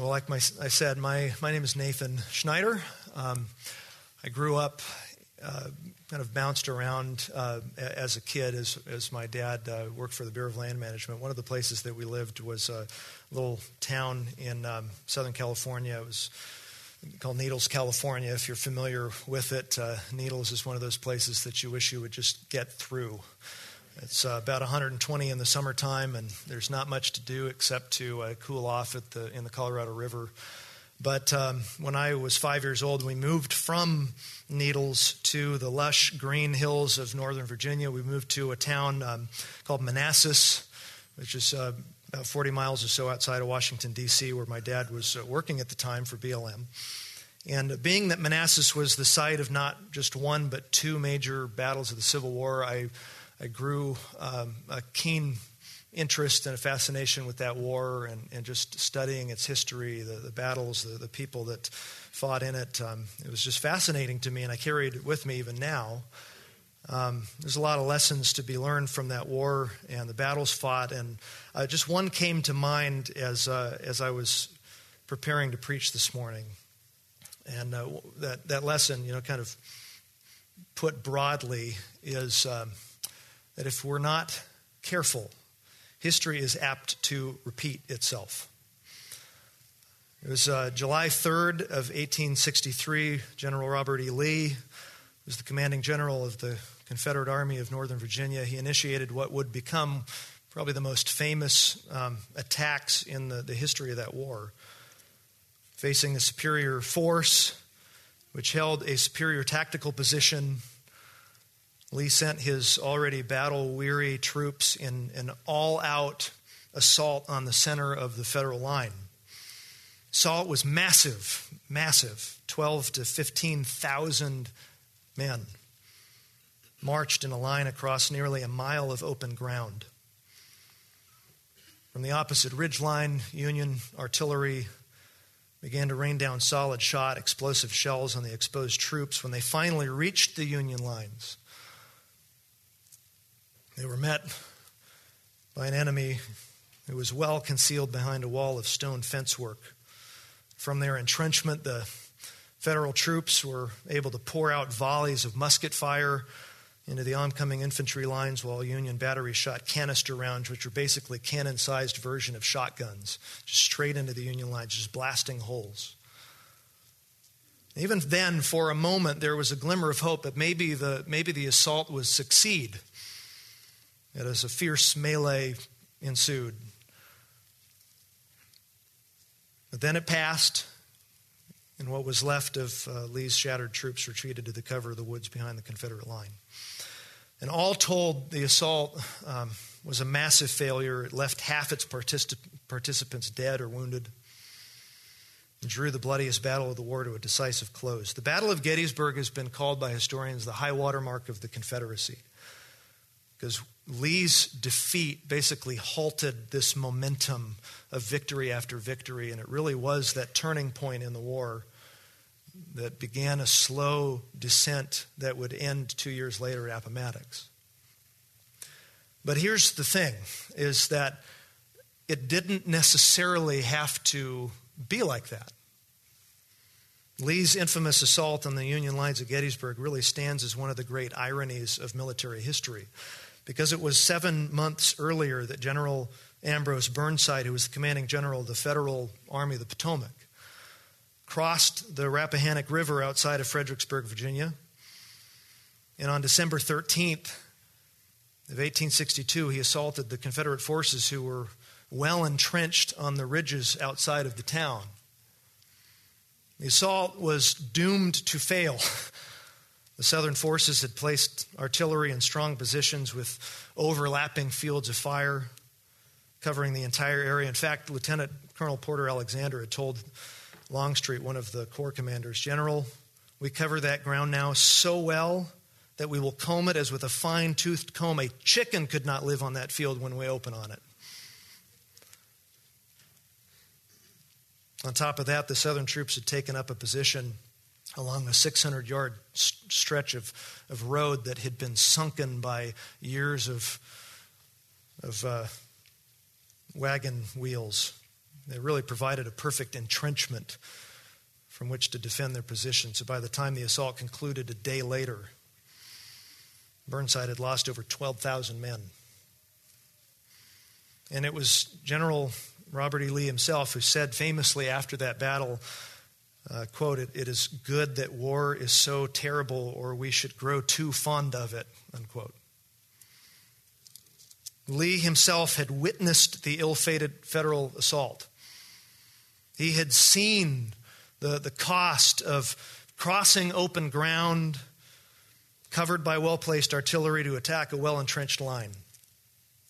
Well, like my, I said, my, my name is Nathan Schneider. Um, I grew up, uh, kind of bounced around uh, as a kid as, as my dad uh, worked for the Bureau of Land Management. One of the places that we lived was a little town in um, Southern California. It was called Needles, California. If you're familiar with it, uh, Needles is one of those places that you wish you would just get through. It's uh, about 120 in the summertime, and there's not much to do except to uh, cool off at the, in the Colorado River. But um, when I was five years old, we moved from Needles to the lush green hills of Northern Virginia. We moved to a town um, called Manassas, which is uh, about 40 miles or so outside of Washington, D.C., where my dad was uh, working at the time for BLM. And being that Manassas was the site of not just one, but two major battles of the Civil War, I I grew um, a keen interest and a fascination with that war and, and just studying its history, the, the battles, the, the people that fought in it. Um, it was just fascinating to me, and I carried it with me even now. Um, there's a lot of lessons to be learned from that war and the battles fought, and uh, just one came to mind as uh, as I was preparing to preach this morning, and uh, that that lesson, you know, kind of put broadly, is um, that if we're not careful, history is apt to repeat itself. It was uh, July 3rd of 1863. General Robert E. Lee was the commanding general of the Confederate Army of Northern Virginia. He initiated what would become probably the most famous um, attacks in the, the history of that war. Facing a superior force, which held a superior tactical position Lee sent his already battle weary troops in an all out assault on the center of the federal line. Assault was massive, massive 12 to 15,000 men marched in a line across nearly a mile of open ground. From the opposite ridge line, Union artillery began to rain down solid shot, explosive shells on the exposed troops. When they finally reached the Union lines, they were met by an enemy who was well concealed behind a wall of stone fence work. From their entrenchment, the federal troops were able to pour out volleys of musket fire into the oncoming infantry lines while Union batteries shot canister rounds, which were basically cannon sized version of shotguns, just straight into the Union lines, just blasting holes. Even then, for a moment, there was a glimmer of hope that maybe the, maybe the assault would succeed and as a fierce melee ensued. But then it passed, and what was left of uh, Lee's shattered troops retreated to the cover of the woods behind the Confederate line. And all told, the assault um, was a massive failure. It left half its particip- participants dead or wounded and drew the bloodiest battle of the war to a decisive close. The Battle of Gettysburg has been called by historians the high water mark of the Confederacy because Lee's defeat basically halted this momentum of victory after victory, and it really was that turning point in the war that began a slow descent that would end two years later at Appomattox. But here's the thing is that it didn't necessarily have to be like that. Lee's infamous assault on the Union lines at Gettysburg really stands as one of the great ironies of military history because it was seven months earlier that General Ambrose Burnside, who was the commanding general of the Federal Army of the Potomac, crossed the Rappahannock River outside of Fredericksburg, Virginia. And on December 13th of 1862, he assaulted the Confederate forces who were well entrenched on the ridges outside of the town. The assault was doomed to fail. The Southern forces had placed artillery in strong positions with overlapping fields of fire covering the entire area. In fact, Lieutenant Colonel Porter Alexander had told Longstreet, one of the Corps commanders, General, we cover that ground now so well that we will comb it as with a fine toothed comb. A chicken could not live on that field when we open on it. On top of that, the Southern troops had taken up a position along a 600 yard stretch of, of road that had been sunken by years of, of uh, wagon wheels They really provided a perfect entrenchment from which to defend their position. So by the time the assault concluded a day later, Burnside had lost over 12,000 men. And it was General Robert E. Lee himself who said famously after that battle, uh, quote, it, it is good that war is so terrible or we should grow too fond of it, unquote. Lee himself had witnessed the ill fated federal assault. He had seen the, the cost of crossing open ground covered by well placed artillery to attack a well entrenched line.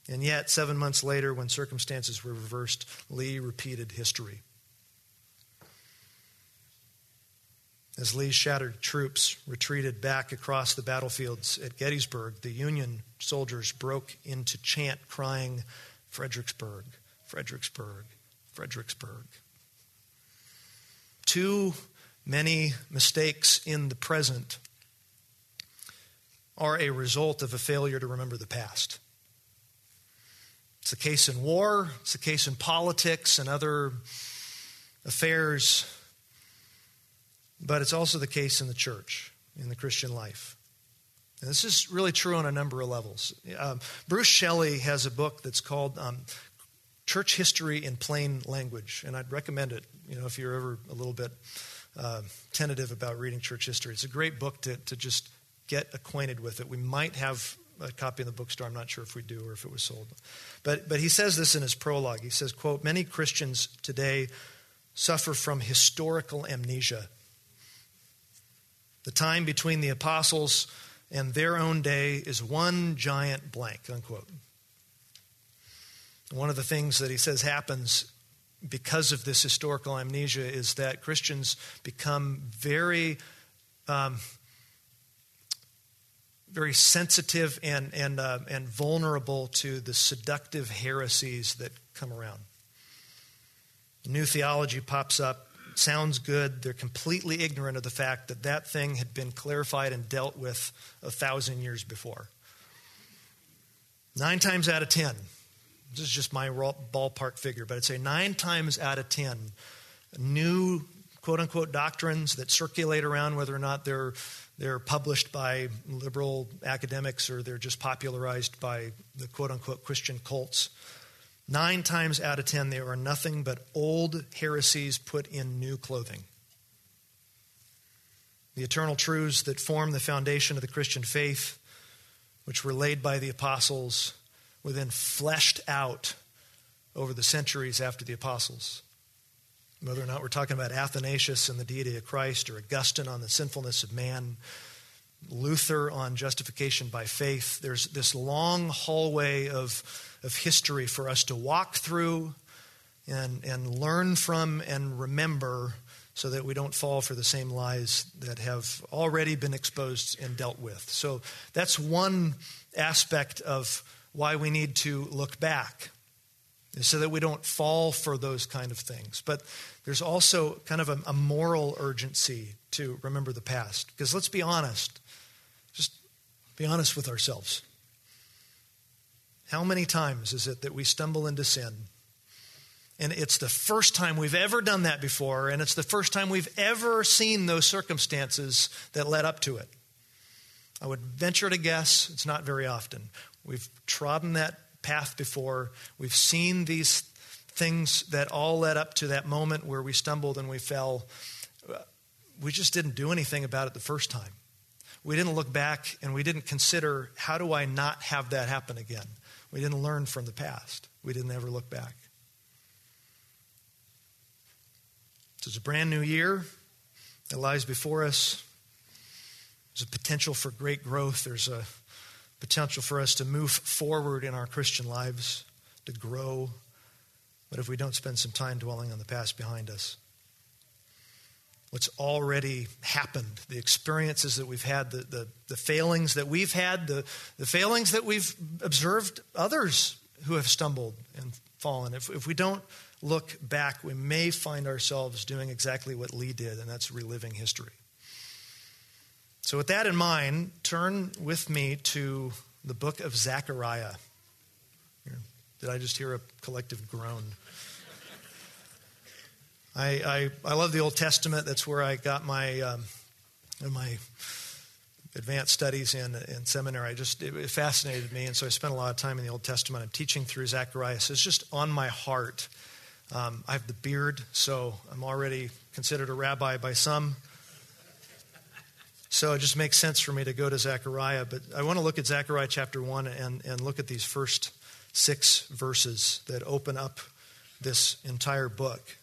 And yet, seven months later, when circumstances were reversed, Lee repeated history. As Lee's shattered troops retreated back across the battlefields at Gettysburg, the Union soldiers broke into chant crying, Fredericksburg, Fredericksburg, Fredericksburg. Too many mistakes in the present are a result of a failure to remember the past. It's the case in war, it's the case in politics and other affairs, but it's also the case in the church, in the Christian life. And this is really true on a number of levels. Um, Bruce Shelley has a book that's called um, Church History in Plain Language, and I'd recommend it. You know, if you're ever a little bit uh, tentative about reading church history, it's a great book to to just get acquainted with it. We might have a copy in the bookstore. I'm not sure if we do or if it was sold, but but he says this in his prologue. He says, "quote Many Christians today suffer from historical amnesia. The time between the apostles." and their own day is one giant blank, unquote. One of the things that he says happens because of this historical amnesia is that Christians become very, um, very sensitive and, and, uh, and vulnerable to the seductive heresies that come around. New theology pops up, sounds good. They're completely ignorant of the fact that that thing had been clarified and dealt with a thousand years before. Nine times out of ten, this is just my ballpark figure, but I'd say nine times out of ten, new quote unquote doctrines that circulate around, whether or not they're, they're published by liberal academics or they're just popularized by the quote unquote Christian cults, nine times out of ten, they are nothing but old heresies put in new clothing. The eternal truths that form the foundation of the Christian faith, which were laid by the apostles, were then fleshed out over the centuries after the apostles. Whether or not we're talking about Athanasius and the deity of Christ, or Augustine on the sinfulness of man, Luther on justification by faith, there's this long hallway of, of history for us to walk through and, and learn from and remember so that we don't fall for the same lies that have already been exposed and dealt with. So that's one aspect of why we need to look back so that we don't fall for those kind of things. But there's also kind of a, a, moral urgency to remember the past. Because let's be honest, be honest with ourselves. How many times is it that we stumble into sin? And it's the first time we've ever done that before, and it's the first time we've ever seen those circumstances that led up to it. I would venture to guess it's not very often. We've trodden that path before. We've seen these things that all led up to that moment where we stumbled and we fell. We just didn't do anything about it the first time. We didn't look back and we didn't consider how do I not have that happen again? We didn't learn from the past. We didn't ever look back. So it's a brand new year that lies before us. There's a potential for great growth. There's a potential for us to move forward in our Christian lives, to grow. But if we don't spend some time dwelling on the past behind us, what's already happened, the experiences that we've had, the, the, the failings that we've had, the, the failings that we've observed others who have stumbled and fallen. If, if we don't look back, we may find ourselves doing exactly what Lee did, and that's reliving history. So, with that in mind, turn with me to the book of Zechariah. Did I just hear a collective groan? I, I, I love the Old Testament. That's where I got my um, my advanced studies in, in seminary. I just it, it fascinated me, and so I spent a lot of time in the Old Testament. I'm teaching through Zacharias. It's just on my heart. Um, I have the beard, so I'm already considered a rabbi by some. So it just makes sense for me to go to Zechariah. But I want to look at Zechariah chapter 1 and, and look at these first six verses that open up this entire book.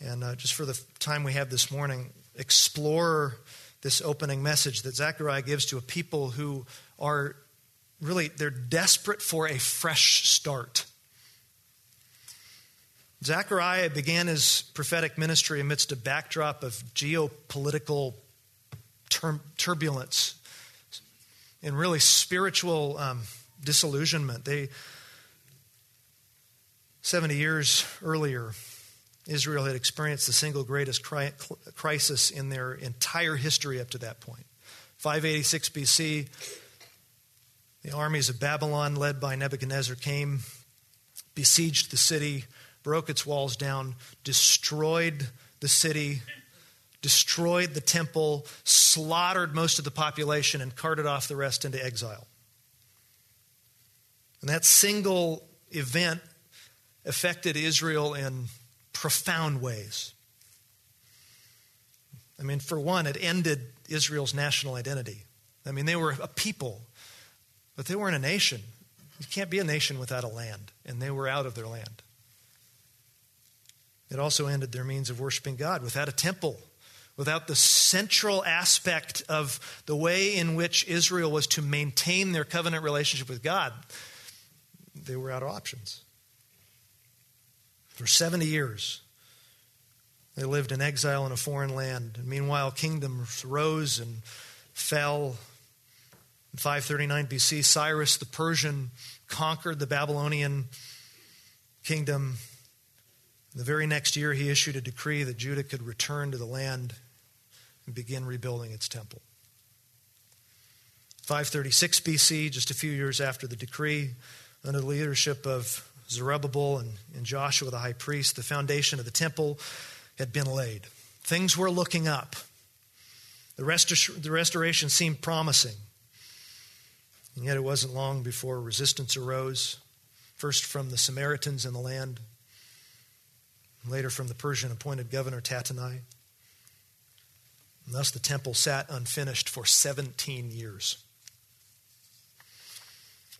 And uh, just for the time we have this morning, explore this opening message that Zechariah gives to a people who are really they're desperate for a fresh start. Zechariah began his prophetic ministry amidst a backdrop of geopolitical tur- turbulence and really spiritual um, disillusionment. They, 70 years earlier, Israel had experienced the single greatest crisis in their entire history up to that point. 586 BC, the armies of Babylon, led by Nebuchadnezzar, came, besieged the city, broke its walls down, destroyed the city, destroyed the temple, slaughtered most of the population, and carted off the rest into exile. And that single event affected Israel in profound ways. I mean, for one, it ended Israel's national identity. I mean, they were a people, but they weren't a nation. You can't be a nation without a land, and they were out of their land. It also ended their means of worshiping God without a temple without the central aspect of the way in which Israel was to maintain their covenant relationship with God, they were out of options. For 70 years, they lived in exile in a foreign land. And meanwhile, kingdoms rose and fell. In 539 BC, Cyrus the Persian conquered the Babylonian kingdom. The very next year, he issued a decree that Judah could return to the land and begin rebuilding its temple. 536 BC, just a few years after the decree, under the leadership of Zerubbabel and, and Joshua the high priest, the foundation of the temple had been laid. Things were looking up. The, restor- the restoration seemed promising. And yet it wasn't long before resistance arose, first from the Samaritans in the land, later from the Persian appointed governor Tattenai. And thus the temple sat unfinished for 17 years.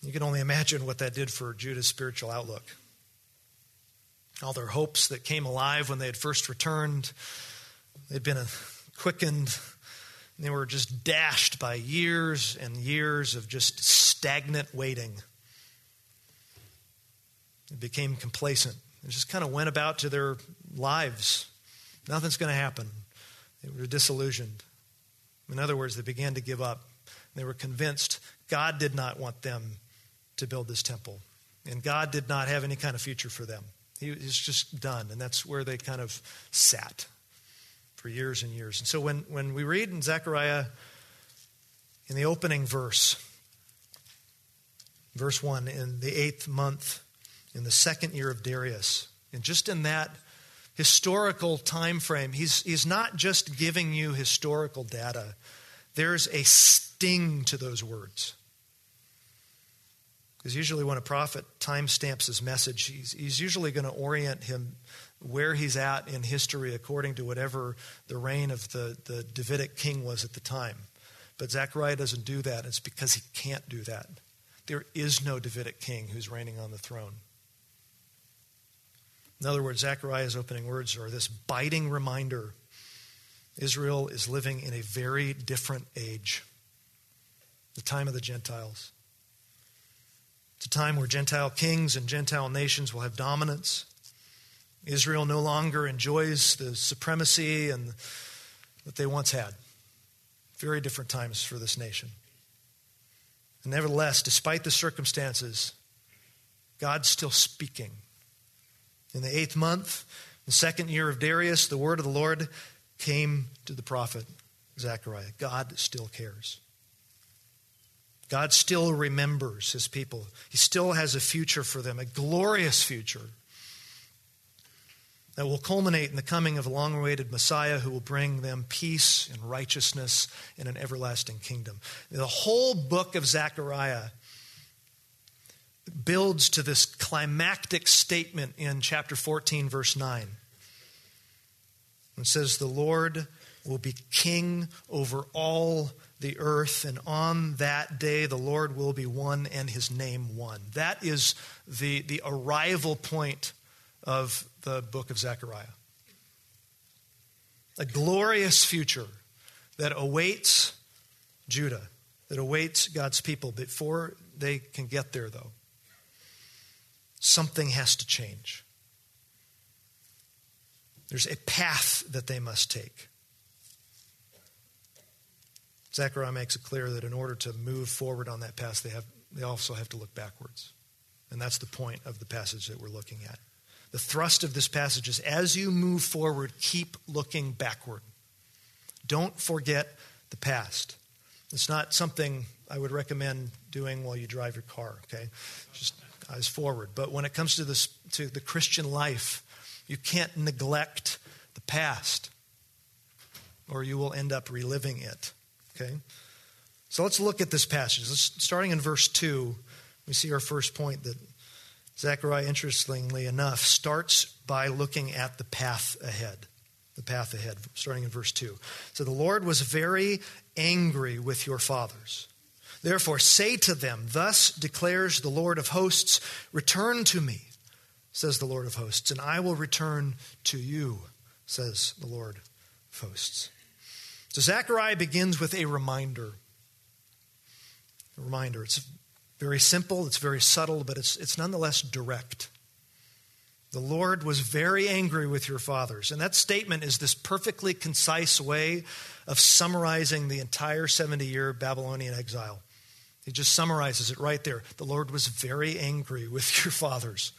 You can only imagine what that did for Judah's spiritual outlook. All their hopes that came alive when they had first returned, they'd been quickened. They were just dashed by years and years of just stagnant waiting. They became complacent. They just kind of went about to their lives. Nothing's going to happen. They were disillusioned. In other words, they began to give up. They were convinced God did not want them to build this temple, and God did not have any kind of future for them. He was just done, and that's where they kind of sat for years and years. And so when, when we read in Zechariah, in the opening verse, verse 1, in the eighth month, in the second year of Darius, and just in that historical time frame. He's, he's not just giving you historical data, there's a sting to those words. Because usually, when a prophet timestamps his message, he's, he's usually going to orient him where he's at in history according to whatever the reign of the, the Davidic king was at the time. But Zechariah doesn't do that. It's because he can't do that. There is no Davidic king who's reigning on the throne. In other words, Zechariah's opening words are this biting reminder Israel is living in a very different age, the time of the Gentiles. It's a time where Gentile kings and Gentile nations will have dominance. Israel no longer enjoys the supremacy and that they once had. Very different times for this nation. And nevertheless, despite the circumstances, God's still speaking. In the eighth month, the second year of Darius, the word of the Lord came to the prophet Zechariah. God still cares. God still remembers his people. He still has a future for them, a glorious future. that will culminate in the coming of a long awaited Messiah who will bring them peace and righteousness in an everlasting kingdom. The whole book of Zechariah builds to this climactic statement in chapter 14, verse 9. It says, The Lord will be king over all the earth, and on that day the Lord will be one and his name one. That is the, the arrival point of the book of Zechariah. A glorious future that awaits Judah, that awaits God's people. Before they can get there, though, something has to change. There's a path that they must take. Zechariah makes it clear that in order to move forward on that path, they, have, they also have to look backwards. And that's the point of the passage that we're looking at. The thrust of this passage is as you move forward, keep looking backward. Don't forget the past. It's not something I would recommend doing while you drive your car, okay? Just eyes forward. But when it comes to, this, to the Christian life, you can't neglect the past, or you will end up reliving it, okay? So let's look at this passage. Let's, starting in verse 2, we see our first point that Zechariah, interestingly enough, starts by looking at the path ahead. The path ahead, starting in verse 2. So the Lord was very angry with your fathers. Therefore, say to them, Thus declares the Lord of hosts, Return to me, says the Lord of hosts, and I will return to you, says the Lord of hosts. So Zechariah begins with a reminder. A reminder. It's very simple, it's very subtle, but it's, it's nonetheless direct. The Lord was very angry with your fathers. And that statement is this perfectly concise way of summarizing the entire 70 year Babylonian exile. He just summarizes it right there. The Lord was very angry with your fathers.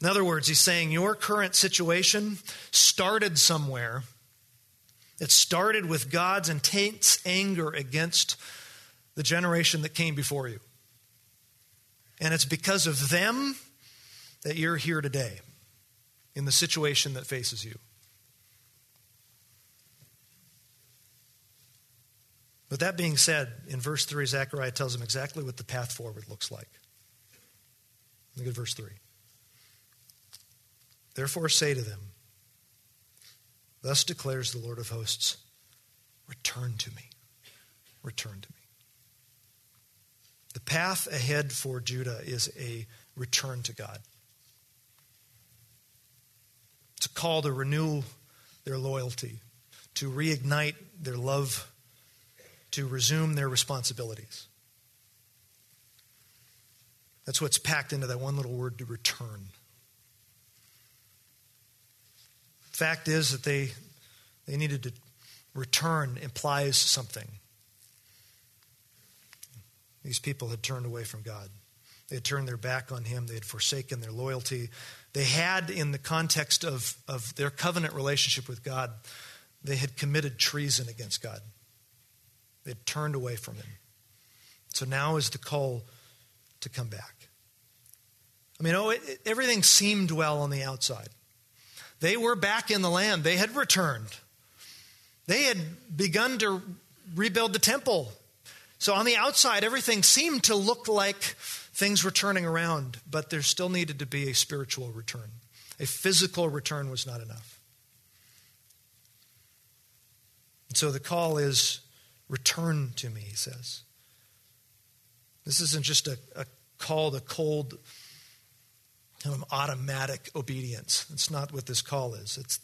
In other words, he's saying your current situation started somewhere. It started with God's intense anger against the generation that came before you. And it's because of them that you're here today in the situation that faces you. But that being said, in verse 3, Zechariah tells him exactly what the path forward looks like. Look at verse 3. Therefore, say to them, Thus declares the Lord of hosts, Return to me. Return to me. The path ahead for Judah is a return to God. To call to renew their loyalty, to reignite their love, to resume their responsibilities. That's what's packed into that one little word to return. Fact is that they, they needed to return implies something. These people had turned away from God. They had turned their back on Him. They had forsaken their loyalty. They had, in the context of, of their covenant relationship with God, they had committed treason against God. They had turned away from Him. So now is the call to come back. I mean, oh, it, it, everything seemed well on the outside. They were back in the land, they had returned. They had begun to rebuild the temple. So on the outside, everything seemed to look like things were turning around, but there still needed to be a spiritual return. A physical return was not enough. And so the call is return to me, he says. This isn't just a, a call to cold, automatic obedience. It's not what this call is. It's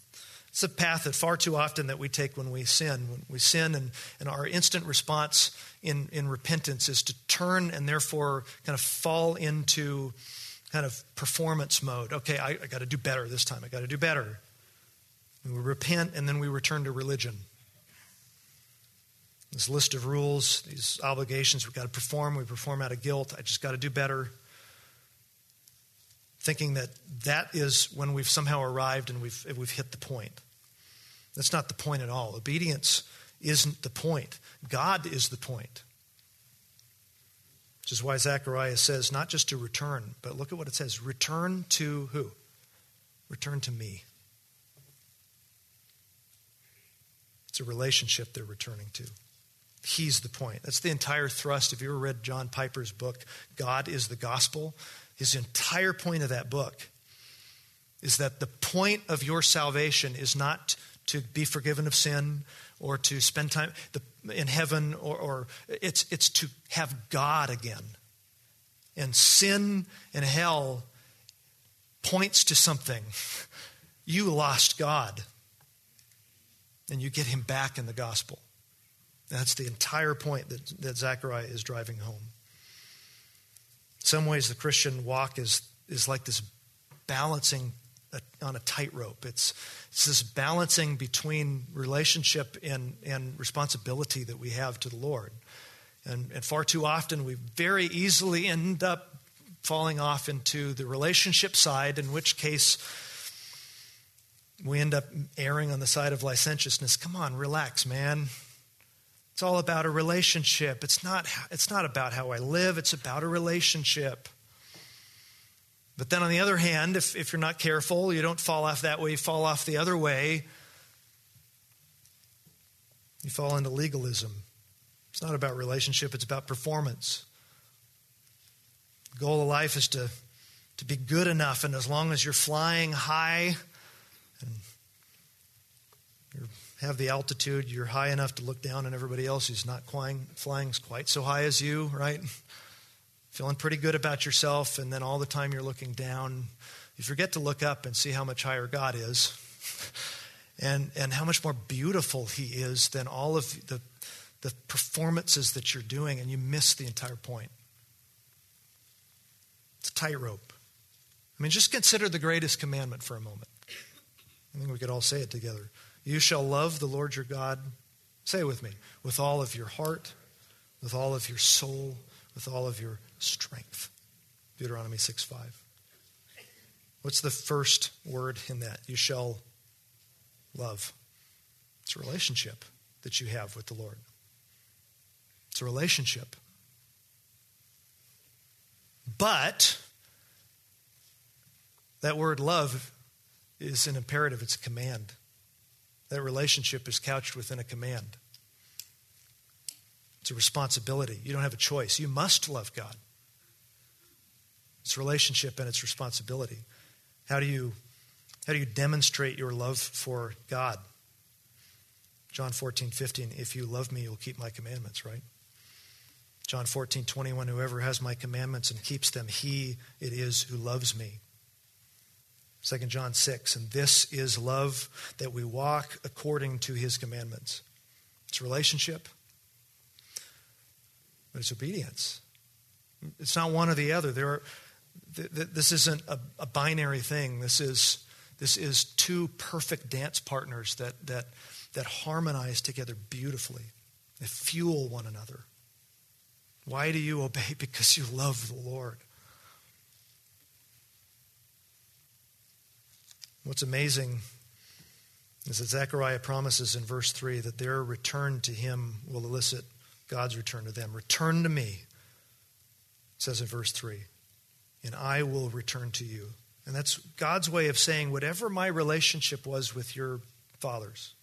it's a path that far too often that we take when we sin. When we sin and, and our instant response in, in repentance is to turn and therefore kind of fall into kind of performance mode. Okay, I, I got to do better this time. I got to do better. And we repent and then we return to religion. This list of rules, these obligations we've got to perform, we perform out of guilt. I just got to do better. Thinking that that is when we've somehow arrived and we've, we've hit the point. That's not the point at all. Obedience isn't the point, God is the point. Which is why Zechariah says not just to return, but look at what it says return to who? Return to me. It's a relationship they're returning to. He's the point. That's the entire thrust. If you ever read John Piper's book, God is the Gospel, his entire point of that book is that the point of your salvation is not to be forgiven of sin or to spend time in heaven or, or it's, it's to have God again. And sin and hell points to something. You lost God, and you get him back in the gospel. That's the entire point that, that Zechariah is driving home. In some ways, the Christian walk is, is like this balancing on a tightrope. It's, it's this balancing between relationship and, and responsibility that we have to the Lord. And, and far too often, we very easily end up falling off into the relationship side, in which case we end up erring on the side of licentiousness. Come on, relax, man. It's all about a relationship. It's not, it's not about how I live, it's about a relationship. But then on the other hand, if, if you're not careful, you don't fall off that way, you fall off the other way. You fall into legalism. It's not about relationship, it's about performance. The goal of life is to, to be good enough, and as long as you're flying high and you have the altitude, you're high enough to look down on everybody else who's not flying, flying quite so high as you, right? feeling pretty good about yourself, and then all the time you're looking down. You forget to look up and see how much higher God is and, and how much more beautiful He is than all of the, the performances that you're doing, and you miss the entire point. It's a tightrope. I mean, just consider the greatest commandment for a moment. I think we could all say it together. You shall love the Lord your God, say it with me, with all of your heart, with all of your soul, with all of your strength. Deuteronomy 6 5. What's the first word in that? You shall love. It's a relationship that you have with the Lord. It's a relationship. But that word love is an imperative, it's a command. That relationship is couched within a command. It's a responsibility. You don't have a choice. You must love God. It's relationship and it's responsibility. How do you how do you demonstrate your love for God? John 14, 15, if you love me, you'll keep my commandments, right? John 14, 21, whoever has my commandments and keeps them, he it is who loves me. 2 John 6, and this is love that we walk according to his commandments. It's relationship, but it's obedience. It's not one or the other. There are, th- th- this isn't a, a, binary thing. This is, this is two perfect dance partners that, that, that harmonize together beautifully. They fuel one another. Why do you obey? Because you love the Lord. What's amazing is that Zechariah promises in verse 3 that their return to him will elicit God's return to them. Return to me, says in verse 3 and I will return to you. And that's God's way of saying, whatever my relationship was with your fathers,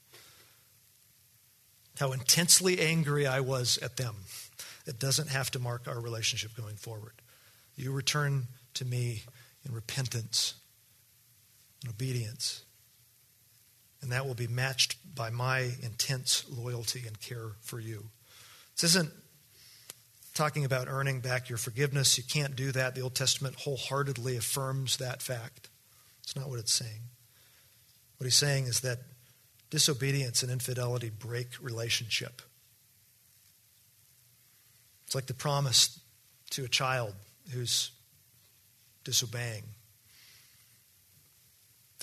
how intensely angry I was at them, it doesn't have to mark our relationship going forward. You return to me in repentance and obedience. And that will be matched by my intense loyalty and care for you. This isn't talking about earning back your forgiveness. You can't do that. The Old Testament wholeheartedly affirms that fact. It's not what it's saying. What he's saying is that disobedience and infidelity break relationship. It's like the promise to a child who's disobeying.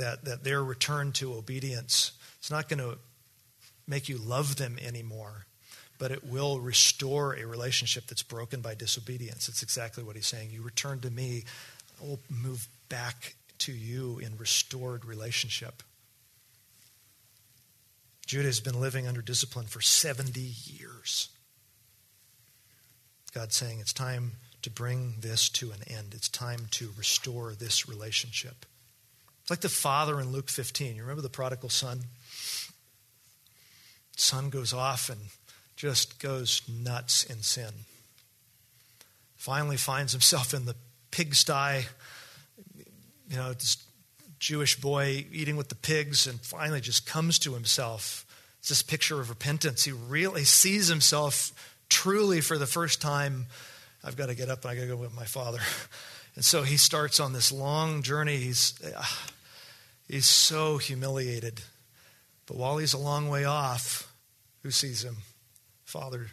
That, that their return to obedience is not going to make you love them anymore but it will restore a relationship that's broken by disobedience. It's exactly what he's saying. You return to me, I will move back to you in restored relationship. Judah has been living under discipline for 70 years. God's saying it's time to bring this to an end. It's time to restore this relationship. It's like the father in Luke 15. You remember the prodigal son? Son goes off and just goes nuts in sin. Finally finds himself in the pigsty, you know, this Jewish boy eating with the pigs, and finally just comes to himself. It's this picture of repentance. He really sees himself truly for the first time. I've got to get up and I got to go with my father. And so he starts on this long journey. He's, uh, he's so humiliated. But while he's a long way off, who sees him? Father.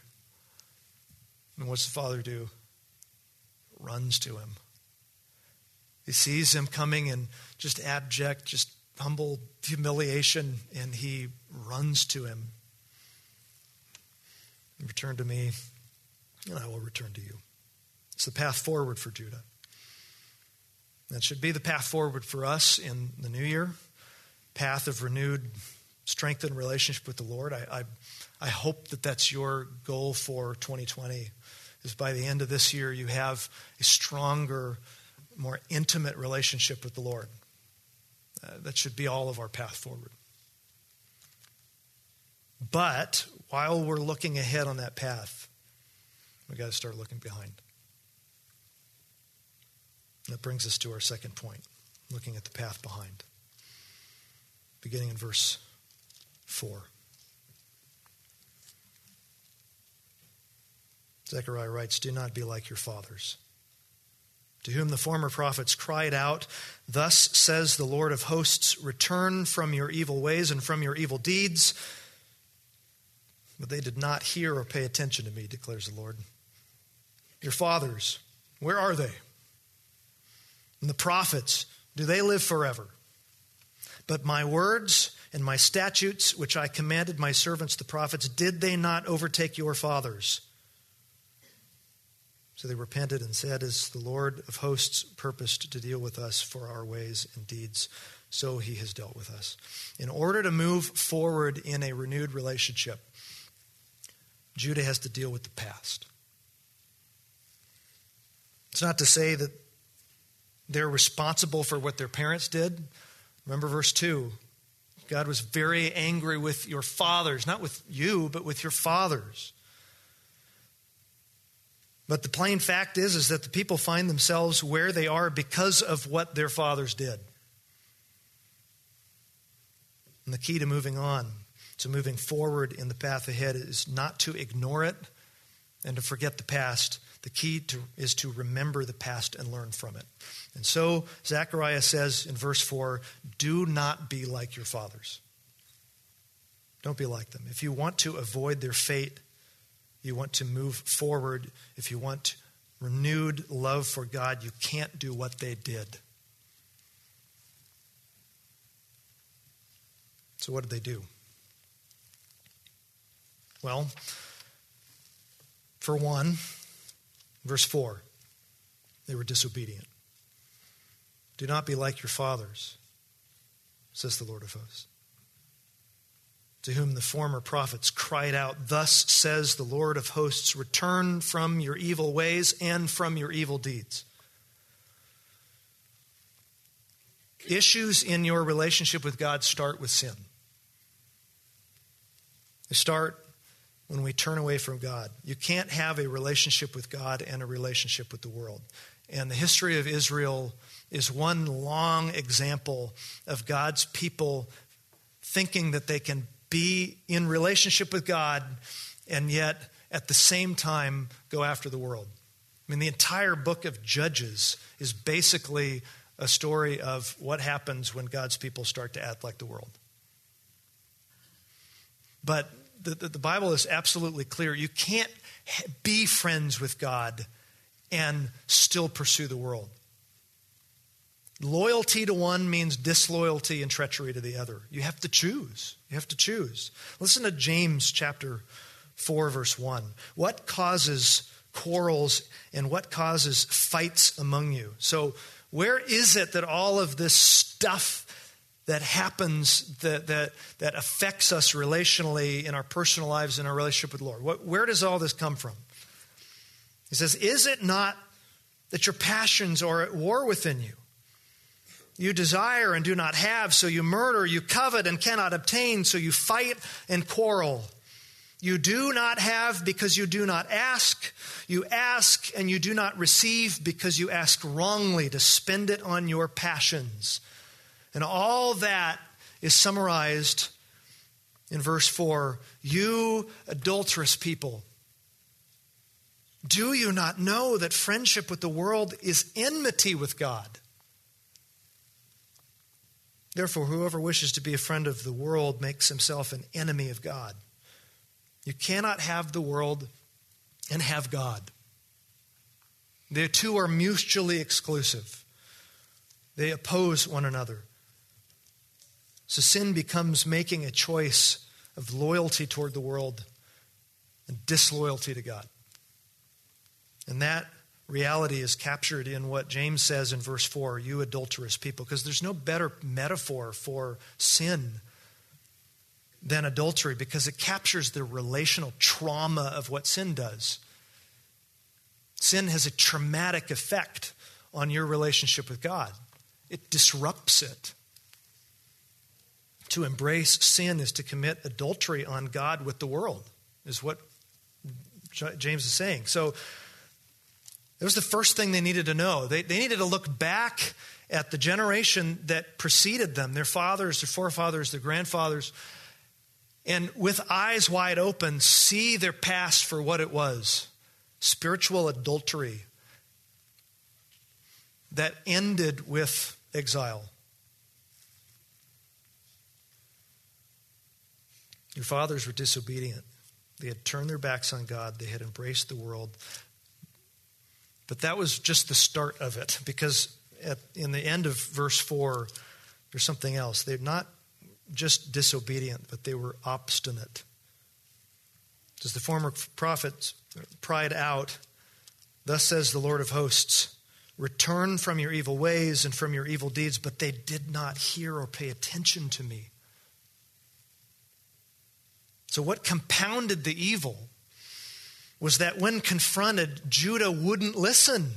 And what's the father do? Runs to him. He sees him coming in just abject, just humble humiliation, and he runs to him. Return to me, and I will return to you. It's the path forward for Judah. That should be the path forward for us in the new year. Path of renewed, strengthened relationship with the Lord. I, I, I hope that that's your goal for 2020. Is by the end of this year you have a stronger, more intimate relationship with the Lord. Uh, that should be all of our path forward. But while we're looking ahead on that path, we've got to start looking behind. That brings us to our second point, looking at the path behind. Beginning in verse 4. Zechariah writes, Do not be like your fathers, to whom the former prophets cried out, Thus says the Lord of hosts, Return from your evil ways and from your evil deeds. But they did not hear or pay attention to me, declares the Lord. Your fathers, where are they? And the prophets, do they live forever? But my words and my statutes, which I commanded my servants the prophets, did they not overtake your fathers? So they repented and said, As the Lord of hosts purposed to deal with us for our ways and deeds, so he has dealt with us. In order to move forward in a renewed relationship, Judah has to deal with the past. It's not to say that they're responsible for what their parents did. Remember verse 2. God was very angry with your fathers, not with you, but with your fathers. But the plain fact is, is that the people find themselves where they are because of what their fathers did. And the key to moving on, to moving forward in the path ahead, is not to ignore it and to forget the past. The key to, is to remember the past and learn from it. And so Zechariah says in verse 4 do not be like your fathers. Don't be like them. If you want to avoid their fate, you want to move forward, if you want renewed love for God, you can't do what they did. So, what did they do? Well, for one, verse 4, they were disobedient. Do not be like your fathers, says the Lord of hosts to whom the former prophets cried out, Thus says the Lord of hosts, return from your evil ways and from your evil deeds. Issues in your relationship with God start with sin. They start when we turn away from God. You can't have a relationship with God and a relationship with the world. And the history of Israel is one long example of God's people thinking that they can be in relationship with God and yet at the same time go after the world. I mean, the entire book of Judges is basically a story of what happens when God's people start to act like the world. But the, the, the Bible is absolutely clear. You can't be friends with God and still pursue the world. Loyalty to one means disloyalty and treachery to the other. You have to choose. You have to choose. Listen to James chapter 4, verse 1. What causes quarrels and what causes fights among you? So, where is it that all of this stuff that happens that, that, that affects us relationally in our personal lives, in our relationship with the Lord? What, where does all this come from? He says, Is it not that your passions are at war within you? You desire and do not have, so you murder. You covet and cannot obtain, so you fight and quarrel. You do not have because you do not ask. You ask and you do not receive because you ask wrongly to spend it on your passions. And all that is summarized in verse 4 You adulterous people, do you not know that friendship with the world is enmity with God? Therefore, whoever wishes to be a friend of the world makes himself an enemy of God. You cannot have the world and have God. The two are mutually exclusive, they oppose one another. So sin becomes making a choice of loyalty toward the world and disloyalty to God. And that reality is captured in what James says in verse 4 you adulterous people, because there's no better metaphor for sin than adultery because it captures the relational trauma of what sin does. Sin has a traumatic effect on your relationship with God, it disrupts it. To embrace sin is to commit adultery on God with the world, is what James is saying. So, it was the first thing they needed to know. They, they needed to look back at the generation that preceded them their fathers, their forefathers, their grandfathers and with eyes wide open, see their past for what it was spiritual adultery that ended with exile. Your fathers were disobedient. They had turned their backs on God, they had embraced the world. But that was just the start of it, because at, in the end of verse 4, there's something else. They're not just disobedient, but they were obstinate. Does the former prophets cried out, Thus says the Lord of hosts, Return from your evil ways and from your evil deeds, but they did not hear or pay attention to me. So, what compounded the evil was that when confronted, Judah wouldn't listen.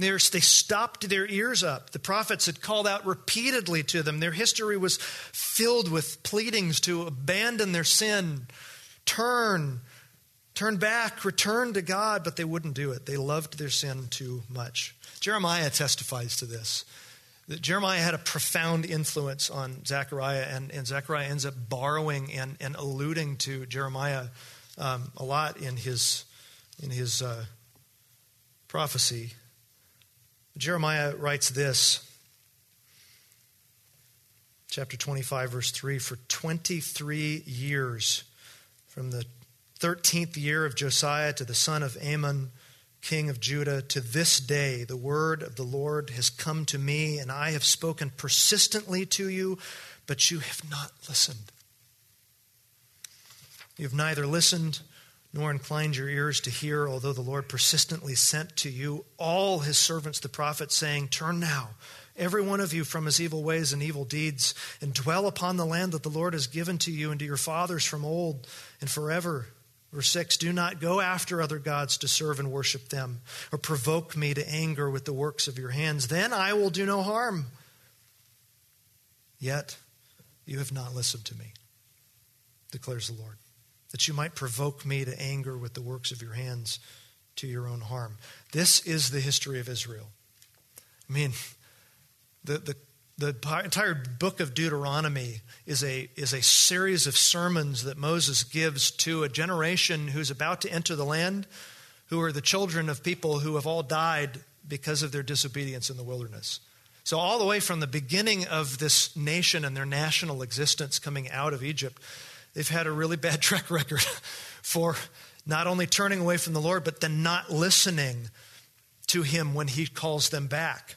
They stopped their ears up. The prophets had called out repeatedly to them. Their history was filled with pleadings to abandon their sin, turn, turn back, return to God, but they wouldn't do it. They loved their sin too much. Jeremiah testifies to this. That Jeremiah had a profound influence on Zechariah, and, and Zechariah ends up borrowing and, and alluding to Jeremiah um, a lot in his, in his uh, prophecy. Jeremiah writes this, chapter 25, verse 3 For 23 years, from the 13th year of Josiah to the son of Amon, king of Judah, to this day, the word of the Lord has come to me, and I have spoken persistently to you, but you have not listened. You have neither listened nor inclined your ears to hear, although the Lord persistently sent to you all his servants, the prophets, saying, Turn now, every one of you, from his evil ways and evil deeds, and dwell upon the land that the Lord has given to you and to your fathers from old and forever. Verse 6 Do not go after other gods to serve and worship them, or provoke me to anger with the works of your hands. Then I will do no harm. Yet you have not listened to me, declares the Lord that you might provoke me to anger with the works of your hands to your own harm. This is the history of Israel. I mean, the, the, the entire book of Deuteronomy is a, is a series of sermons that Moses gives to a generation who's about to enter the land, who are the children of people who have all died because of their disobedience in the wilderness. So, all the way from the beginning of this nation and their national existence coming out of Egypt, they've had a really bad track record for not only turning away from the Lord, but then not listening to Him when He calls them back.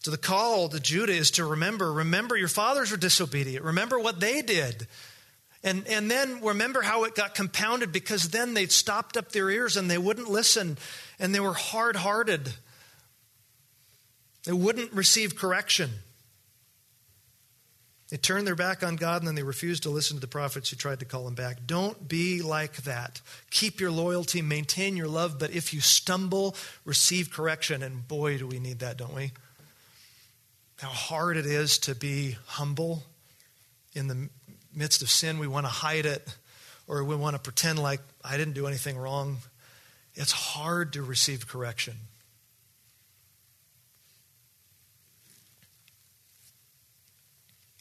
So the call to Judah is to remember remember your fathers were disobedient. Remember what they did. And, and then remember how it got compounded because then they stopped up their ears and they wouldn't listen and they were hard hearted. They wouldn't receive correction. They turned their back on God and then they refused to listen to the prophets who tried to call them back. Don't be like that. Keep your loyalty, maintain your love, but if you stumble, receive correction. And boy, do we need that, don't we? How hard it is to be humble in the midst of sin. We want to hide it or we want to pretend like I didn't do anything wrong. It's hard to receive correction.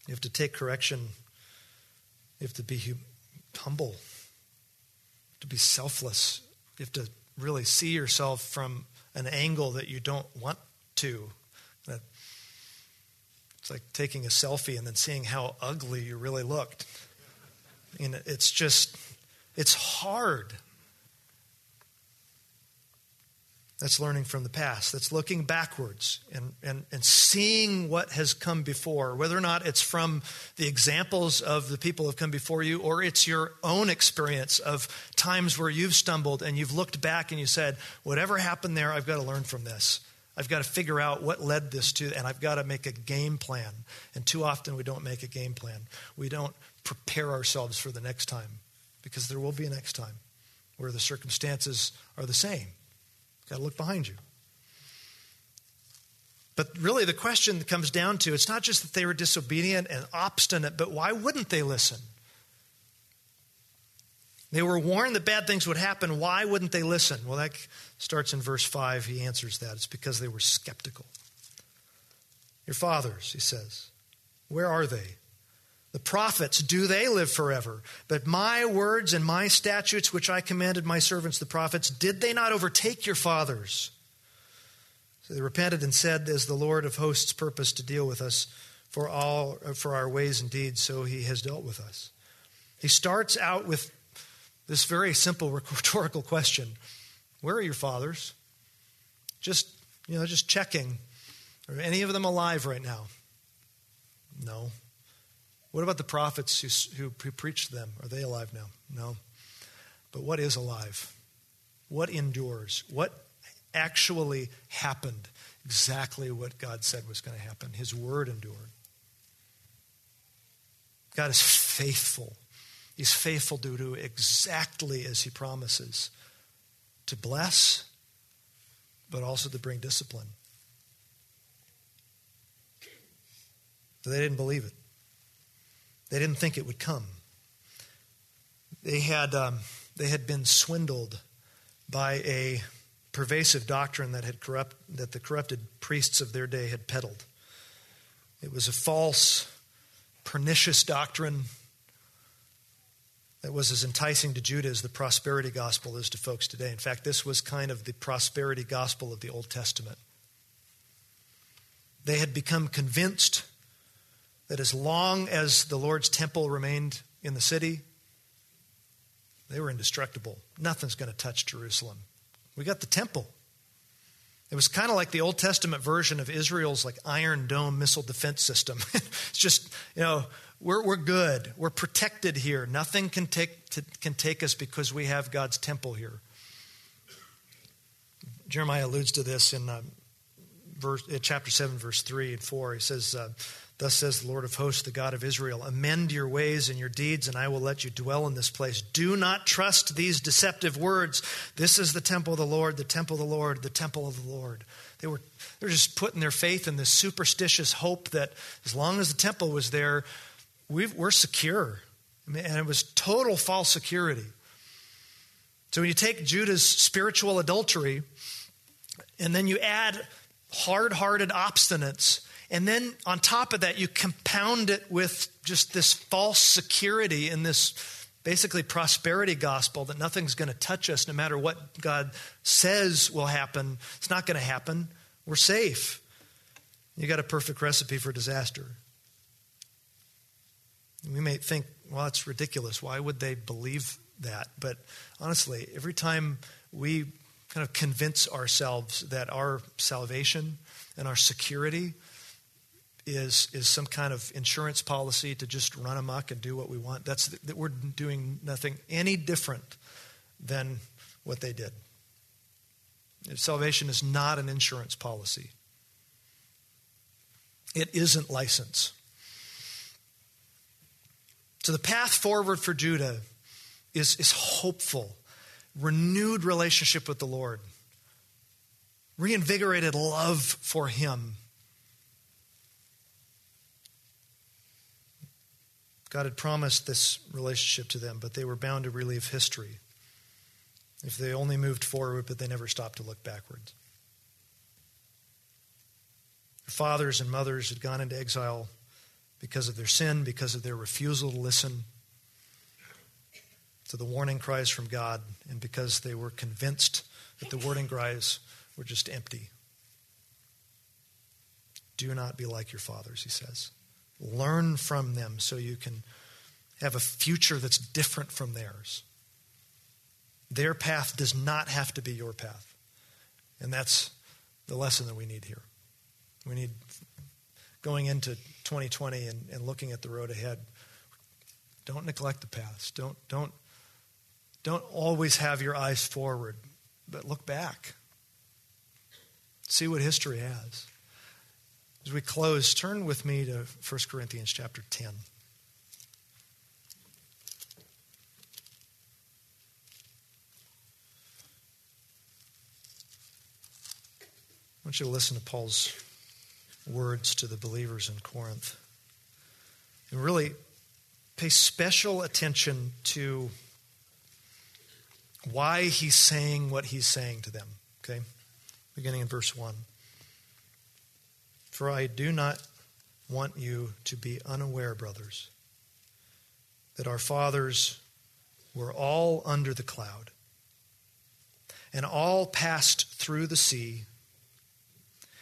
You have to take correction. You have to be humble, to be selfless. You have to really see yourself from an angle that you don't want to. It's like taking a selfie and then seeing how ugly you really looked. And it's just, it's hard. That's learning from the past. That's looking backwards and, and, and seeing what has come before, whether or not it's from the examples of the people who have come before you or it's your own experience of times where you've stumbled and you've looked back and you said, whatever happened there, I've got to learn from this. I've got to figure out what led this to, and I've got to make a game plan. And too often we don't make a game plan. We don't prepare ourselves for the next time because there will be a next time where the circumstances are the same Got to look behind you. But really, the question comes down to it's not just that they were disobedient and obstinate, but why wouldn't they listen? They were warned that bad things would happen. Why wouldn't they listen? Well, that starts in verse 5. He answers that. It's because they were skeptical. Your fathers, he says, where are they? The prophets, do they live forever? But my words and my statutes, which I commanded my servants, the prophets, did they not overtake your fathers? So they repented and said, As the Lord of hosts purposed to deal with us for, all, for our ways and deeds, so he has dealt with us. He starts out with this very simple rhetorical question Where are your fathers? Just, you know, just checking. Are any of them alive right now? No. What about the prophets who, who, preached them? Are they alive now? No. But what is alive? What endures? What actually happened? Exactly what God said was going to happen. His word endured. God is faithful. He's faithful to do exactly as he promises to bless, but also to bring discipline. But they didn't believe it. They didn't think it would come. They had, um, they had been swindled by a pervasive doctrine that, had corrupt, that the corrupted priests of their day had peddled. It was a false, pernicious doctrine that was as enticing to Judah as the prosperity gospel is to folks today. In fact, this was kind of the prosperity gospel of the Old Testament. They had become convinced that as long as the Lord's temple remained in the city, they were indestructible. Nothing's going to touch Jerusalem. We got the temple. It was kind of like the Old Testament version of Israel's like Iron Dome missile defense system. it's just, you know, we're, we're good. We're protected here. Nothing can take, to, can take us because we have God's temple here. Jeremiah alludes to this in uh, verse, uh, chapter 7, verse 3 and 4. He says, uh, Thus says the Lord of hosts, the God of Israel Amend your ways and your deeds, and I will let you dwell in this place. Do not trust these deceptive words. This is the temple of the Lord, the temple of the Lord, the temple of the Lord. They were they're just putting their faith in this superstitious hope that as long as the temple was there, we are secure. And it was total false security. So when you take Judah's spiritual adultery and then you add hard hearted obstinance, and then on top of that, you compound it with just this false security in this basically prosperity gospel that nothing's going to touch us no matter what God says will happen. It's not going to happen. We're safe. You got a perfect recipe for disaster. We may think, well, it's ridiculous. Why would they believe that? But honestly, every time we kind of convince ourselves that our salvation and our security is, is some kind of insurance policy to just run amok and do what we want. That's that we're doing nothing any different than what they did. Salvation is not an insurance policy. It isn't license. So the path forward for Judah is, is hopeful, renewed relationship with the Lord, reinvigorated love for Him. God had promised this relationship to them, but they were bound to relive history if they only moved forward, but they never stopped to look backwards. Their fathers and mothers had gone into exile because of their sin, because of their refusal to listen to the warning cries from God, and because they were convinced that the warning cries were just empty. Do not be like your fathers, he says. Learn from them so you can have a future that's different from theirs. Their path does not have to be your path. And that's the lesson that we need here. We need, going into 2020 and, and looking at the road ahead, don't neglect the past. Don't, don't, don't always have your eyes forward, but look back. See what history has. As we close, turn with me to 1 Corinthians chapter 10. I want you to listen to Paul's words to the believers in Corinth. And really pay special attention to why he's saying what he's saying to them. Okay? Beginning in verse 1. For I do not want you to be unaware, brothers, that our fathers were all under the cloud, and all passed through the sea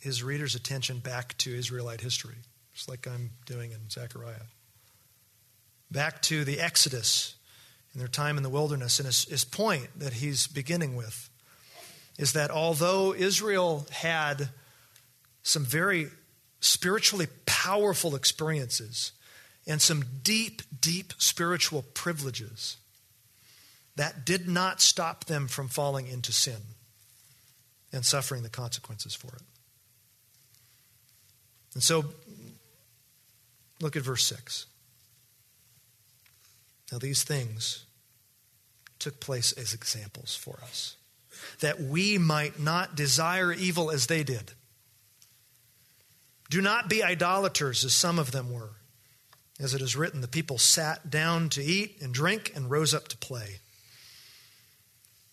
his reader's attention back to Israelite history, just like I'm doing in Zechariah. Back to the Exodus and their time in the wilderness. And his, his point that he's beginning with is that although Israel had some very spiritually powerful experiences and some deep, deep spiritual privileges, that did not stop them from falling into sin and suffering the consequences for it. And so, look at verse 6. Now, these things took place as examples for us, that we might not desire evil as they did. Do not be idolaters, as some of them were. As it is written, the people sat down to eat and drink and rose up to play.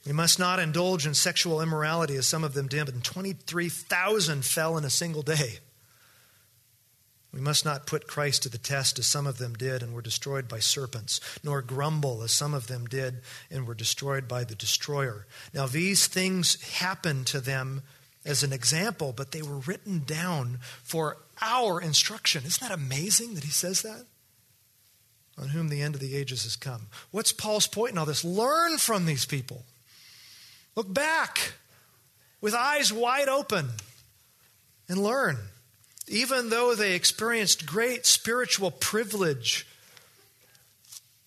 We must not indulge in sexual immorality, as some of them did, and 23,000 fell in a single day. We must not put Christ to the test as some of them did and were destroyed by serpents, nor grumble as some of them did and were destroyed by the destroyer. Now, these things happened to them as an example, but they were written down for our instruction. Isn't that amazing that he says that? On whom the end of the ages has come. What's Paul's point in all this? Learn from these people. Look back with eyes wide open and learn even though they experienced great spiritual privilege,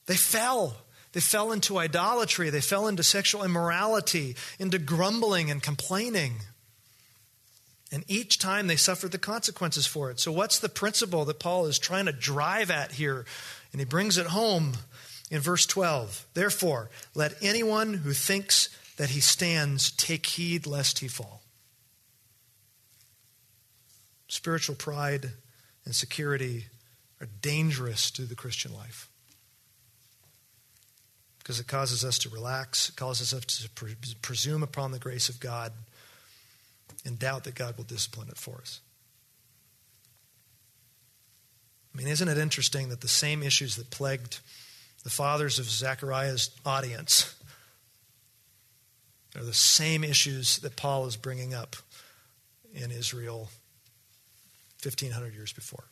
they fell. They fell into idolatry. They fell into sexual immorality, into grumbling and complaining. And each time they suffered the consequences for it. So, what's the principle that Paul is trying to drive at here? And he brings it home in verse 12. Therefore, let anyone who thinks that he stands take heed lest he fall. Spiritual pride and security are dangerous to the Christian life because it causes us to relax, it causes us to pre- presume upon the grace of God and doubt that God will discipline it for us. I mean, isn't it interesting that the same issues that plagued the fathers of Zechariah's audience are the same issues that Paul is bringing up in Israel 1,500 years before.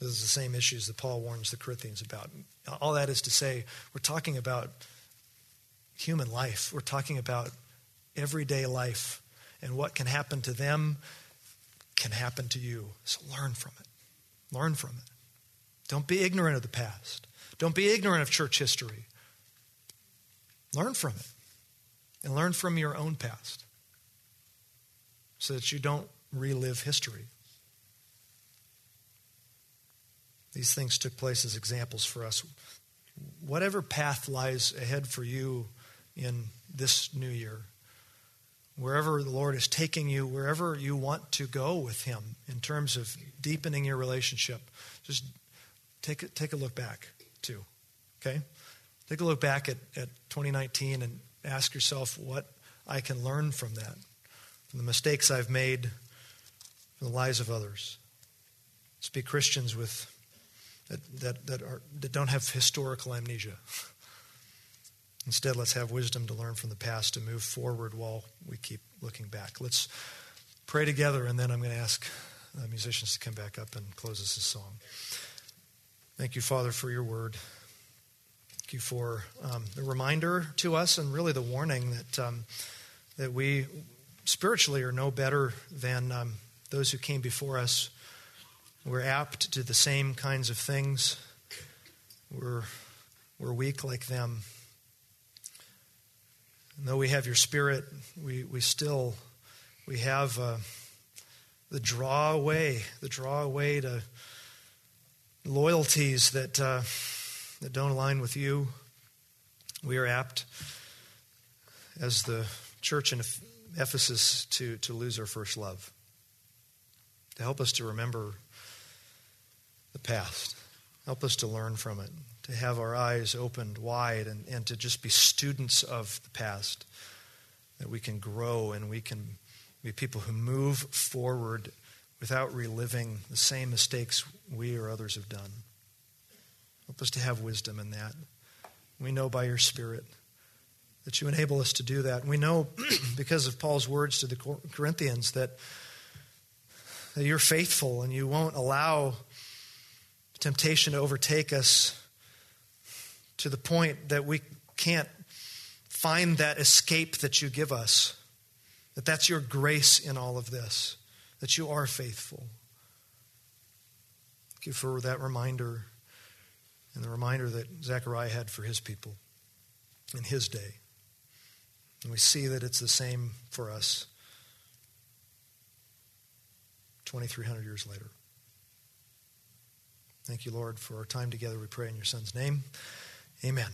This is the same issues that Paul warns the Corinthians about. All that is to say, we're talking about human life. We're talking about everyday life. And what can happen to them can happen to you. So learn from it. Learn from it. Don't be ignorant of the past. Don't be ignorant of church history. Learn from it. And learn from your own past so that you don't relive history. These things took place as examples for us. Whatever path lies ahead for you in this new year, wherever the Lord is taking you, wherever you want to go with Him in terms of deepening your relationship, just take a, take a look back too. Okay? Take a look back at, at 2019 and ask yourself what I can learn from that, from the mistakes I've made, from the lives of others. Let's be Christians with that, that, that, are, that don't have historical amnesia. Instead, let's have wisdom to learn from the past to move forward while we keep looking back. Let's pray together, and then I'm going to ask musicians to come back up and close us a song. Thank you, Father, for your word. Thank you for um, the reminder to us and really the warning that, um, that we spiritually are no better than um, those who came before us we're apt to the same kinds of things. We're, we're weak like them. And though we have your spirit, we, we still we have uh, the draw away, the draw away to loyalties that, uh, that don't align with you. We are apt, as the church in Ephesus, to, to lose our first love. To help us to remember the past. Help us to learn from it, to have our eyes opened wide, and, and to just be students of the past, that we can grow and we can be people who move forward without reliving the same mistakes we or others have done. Help us to have wisdom in that. We know by your Spirit that you enable us to do that. We know because of Paul's words to the Corinthians that, that you're faithful and you won't allow temptation to overtake us to the point that we can't find that escape that you give us. That that's your grace in all of this, that you are faithful. Thank you for that reminder and the reminder that Zechariah had for his people in his day. And we see that it's the same for us 2,300 years later. Thank you, Lord, for our time together. We pray in your Son's name. Amen.